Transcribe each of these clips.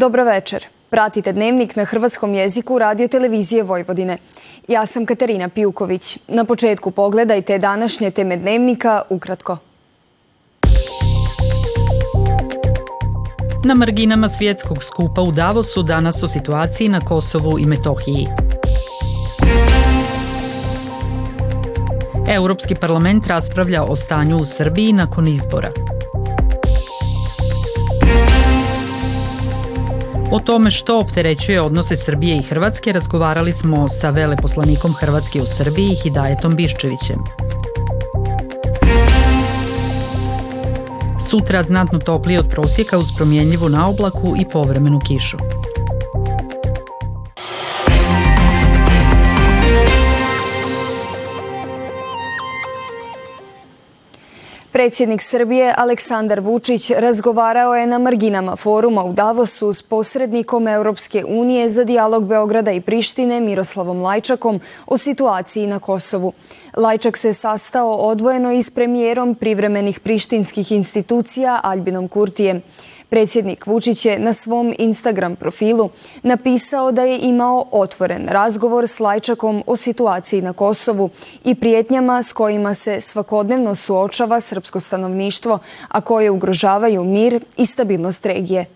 Dobro večer. Pratite dnevnik na hrvatskom jeziku radio televizije Vojvodine. Ja sam Katarina Pijuković. Na početku pogledajte današnje teme dnevnika ukratko. Na marginama svjetskog skupa u Davosu danas u situaciji na Kosovu i Metohiji. Europski parlament raspravlja o stanju u Srbiji nakon izbora. O tome što opterećuje odnose Srbije i Hrvatske razgovarali smo sa veleposlanikom Hrvatske u Srbiji Hidajetom Biščevićem. Sutra znatno toplije od prosjeka uz promjenljivu naoblaku i povremenu kišu. Predsjednik Srbije Aleksandar Vučić razgovarao je na marginama foruma u Davosu s posrednikom Europske unije za dijalog Beograda i Prištine Miroslavom Lajčakom o situaciji na Kosovu. Lajčak se sastao odvojeno i s premijerom privremenih prištinskih institucija Albinom Kurtijem. Predsjednik Vučić je na svom Instagram profilu napisao da je imao otvoren razgovor s Lajčakom o situaciji na Kosovu i prijetnjama s kojima se svakodnevno suočava srpsko stanovništvo, a koje ugrožavaju mir i stabilnost regije.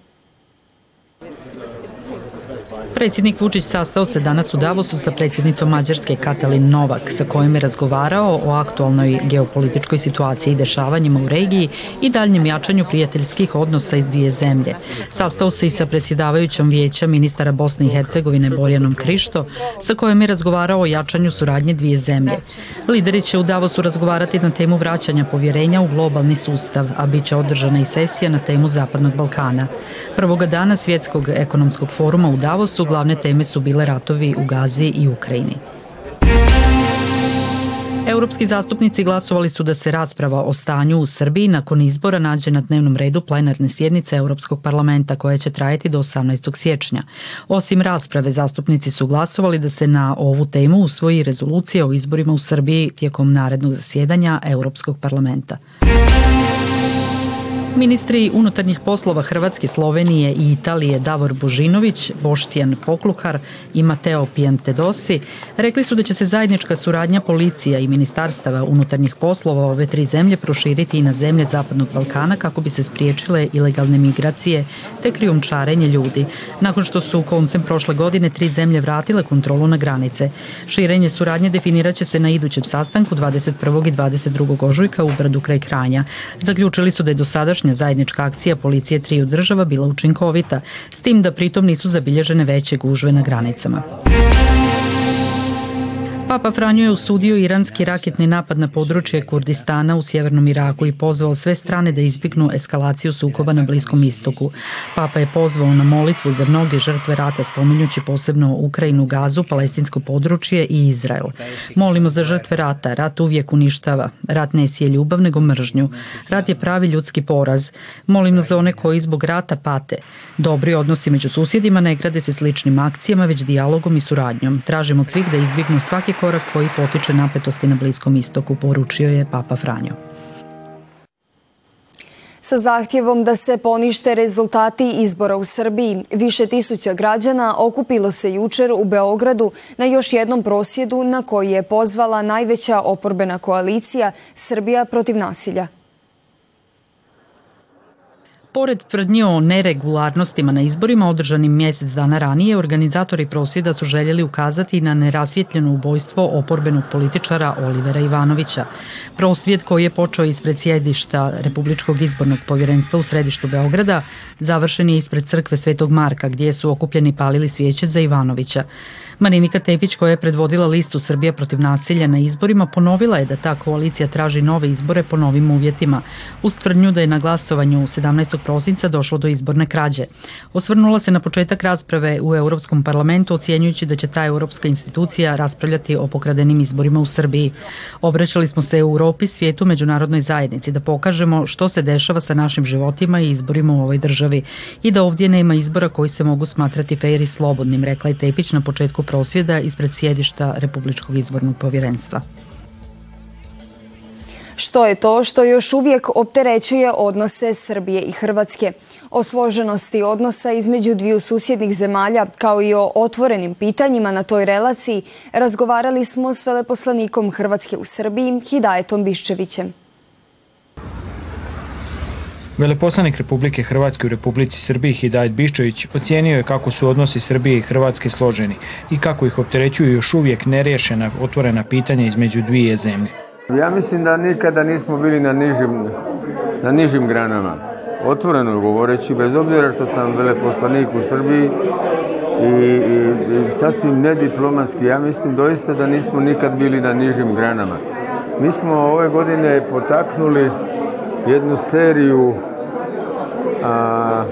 Predsjednik Vučić sastao se danas u Davosu sa predsjednicom Mađarske Katalin Novak, sa kojim je razgovarao o aktualnoj geopolitičkoj situaciji i dešavanjima u regiji i daljnjem jačanju prijateljskih odnosa iz dvije zemlje. Sastao se i sa predsjedavajućom vijeća ministara Bosne i Hercegovine Borjanom Krišto, sa kojim je razgovarao o jačanju suradnje dvije zemlje. Lideri će u Davosu razgovarati na temu vraćanja povjerenja u globalni sustav, a bit će održana i sesija na temu Zapadnog Balkana. Prvoga dana Svjetskog ekonomskog foruma u Davosu glavne teme su bile ratovi u Gazi i Ukrajini. Europski zastupnici glasovali su da se rasprava o stanju u Srbiji nakon izbora nađe na dnevnom redu plenarne sjednice Europskog parlamenta koja će trajati do 18. siječnja. Osim rasprave, zastupnici su glasovali da se na ovu temu usvoji rezolucija o izborima u Srbiji tijekom narednog zasjedanja Europskog parlamenta. Ministri unutarnjih poslova Hrvatske, Slovenije i Italije Davor Božinović, Boštijan Poklukar i Mateo Piantedosi rekli su da će se zajednička suradnja policija i ministarstava unutarnjih poslova ove tri zemlje proširiti i na zemlje Zapadnog Balkana kako bi se spriječile ilegalne migracije te krijumčarenje ljudi. Nakon što su koncem prošle godine tri zemlje vratile kontrolu na granice. Širenje suradnje definirat će se na idućem sastanku 21. i 22. ožujka u Bradu kraj Kranja. Zaključili su da je dosadašnji zajednička akcija policije triju država bila učinkovita, s tim da pritom nisu zabilježene veće gužve na granicama. Papa Franjo je usudio iranski raketni napad na područje Kurdistana u sjevernom Iraku i pozvao sve strane da izbjegnu eskalaciju sukoba na Bliskom istoku. Papa je pozvao na molitvu za mnoge žrtve rata spominjući posebno Ukrajinu, Gazu, palestinsko područje i Izrael. Molimo za žrtve rata. Rat uvijek uništava. Rat ne sije ljubav nego mržnju. Rat je pravi ljudski poraz. Molimo za one koji zbog rata pate. Dobri odnosi među susjedima ne grade se sličnim akcijama već dijalogom i suradnjom. Tražimo od svih da izbjegnu svaki korak koji potiče napetosti na Bliskom istoku, poručio je Papa Franjo. Sa zahtjevom da se ponište rezultati izbora u Srbiji, više tisuća građana okupilo se jučer u Beogradu na još jednom prosjedu na koji je pozvala najveća oporbena koalicija Srbija protiv nasilja. Pored tvrdnji o neregularnostima na izborima održanim mjesec dana ranije, organizatori prosvjeda su željeli ukazati na nerasvjetljeno ubojstvo oporbenog političara Olivera Ivanovića. Prosvjed koji je počeo ispred sjedišta Republičkog izbornog povjerenstva u središtu Beograda završen je ispred crkve Svetog Marka gdje su okupljeni palili svijeće za Ivanovića. Marinika Tepić koja je predvodila listu Srbija protiv nasilja na izborima ponovila je da ta koalicija traži nove izbore po novim uvjetima uz tvrdnju da je na glasovanju 17. prosinca došlo do izborne krađe. Osvrnula se na početak rasprave u Europskom parlamentu ocjenjujući da će ta europska institucija raspravljati o pokradenim izborima u Srbiji. Obraćali smo se u Europi, svijetu, međunarodnoj zajednici da pokažemo što se dešava sa našim životima i izborima u ovoj državi i da ovdje nema izbora koji se mogu smatrati fair i slobodnim, rekla je Tepić na početku prosvjeda ispred sjedišta Republičkog izbornog povjerenstva. Što je to što još uvijek opterećuje odnose Srbije i Hrvatske? O složenosti odnosa između dviju susjednih zemalja, kao i o otvorenim pitanjima na toj relaciji, razgovarali smo s veleposlanikom Hrvatske u Srbiji, Hidajetom Biščevićem. Veleposlanik Republike Hrvatske u Republici Srbiji Hidajet Biščević ocijenio je kako su odnosi Srbije i Hrvatske složeni i kako ih opterećuju još uvijek neriješena otvorena pitanja između dvije zemlje. Ja mislim da nikada nismo bili na nižim, na nižim granama. Otvoreno govoreći, bez obzira što sam veleposlanik u Srbiji i, i, i sasvim nediplomatski, ja mislim doista da nismo nikad bili na nižim granama. Mi smo ove godine potaknuli jednu seriju a,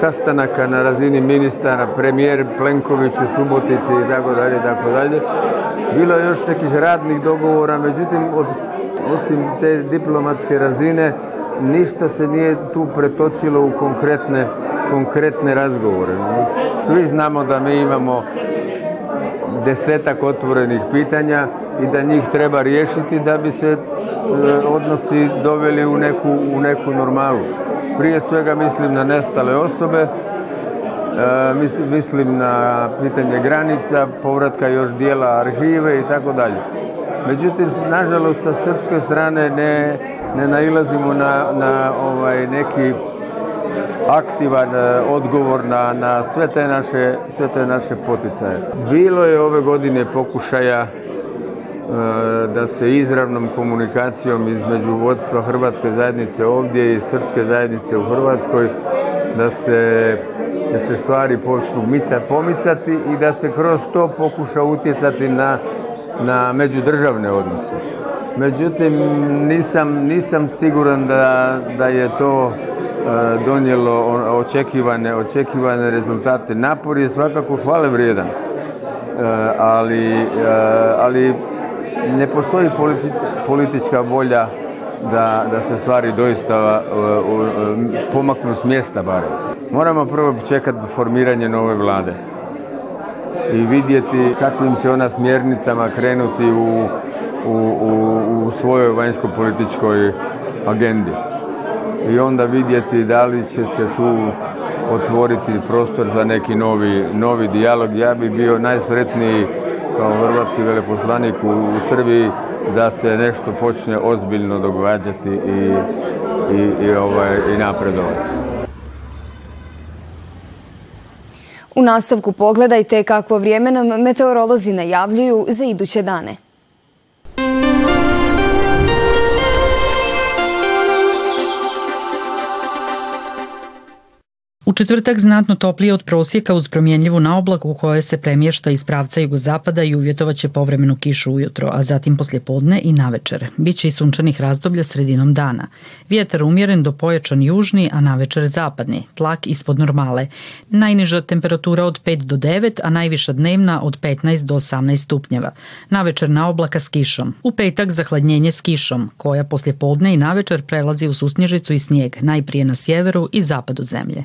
sastanaka na razini ministara, premijer Plenković u Subotici i tako dalje, tako dalje. Bilo je još nekih radnih dogovora, međutim, od, osim te diplomatske razine, ništa se nije tu pretočilo u konkretne, konkretne razgovore. Svi znamo da mi imamo desetak otvorenih pitanja i da njih treba riješiti da bi se odnosi doveli u neku, u neku normalu. Prije svega mislim na nestale osobe, e, mislim na pitanje granica, povratka još dijela arhive i tako dalje. Međutim, nažalost, sa srpske strane ne, ne nailazimo na, na ovaj neki aktivan e, odgovor na, na sve, te naše, sve te naše poticaje. Bilo je ove godine pokušaja da se izravnom komunikacijom između vodstva Hrvatske zajednice ovdje i Srpske zajednice u Hrvatskoj da se, da se stvari počnu micati, pomicati i da se kroz to pokuša utjecati na, na međudržavne odnose. Međutim, nisam, nisam siguran da, da je to e, donijelo očekivane, očekivane rezultate. Napor je svakako hvale vrijedan, e, ali, ali ne postoji politi, politička volja da, da se stvari doista uh, uh, pomaknu s mjesta barem. Moramo prvo čekati formiranje nove vlade i vidjeti kakvim će ona smjernicama krenuti u, u, u, u svojoj vanjsko-političkoj agendi. I onda vidjeti da li će se tu otvoriti prostor za neki novi, novi dijalog. Ja bi bio najsretniji kao hrvatski veleposlanik u, u Srbiji da se nešto počne ozbiljno događati i, i, i, ovaj, i napredovati. U nastavku pogledajte kakvo vrijeme nam meteorolozi najavljuju za iduće dane. Četvrtak znatno toplije od prosjeka uz promjenljivu naoblaku u kojoj se premješta iz pravca jugozapada i uvjetovaće povremenu kišu ujutro, a zatim poslijepodne i navečer. Biće i sunčanih razdoblja sredinom dana. Vjetar umjeren do pojačan južni, a navečer zapadni. Tlak ispod normale. Najniža temperatura od 5 do 9, a najviša dnevna od 15 do 18 stupnjeva. Navečer na oblaka s kišom. U petak zahladnjenje s kišom, koja poslijepodne i navečer prelazi u susnježicu i snijeg, najprije na sjeveru i zapadu zemlje.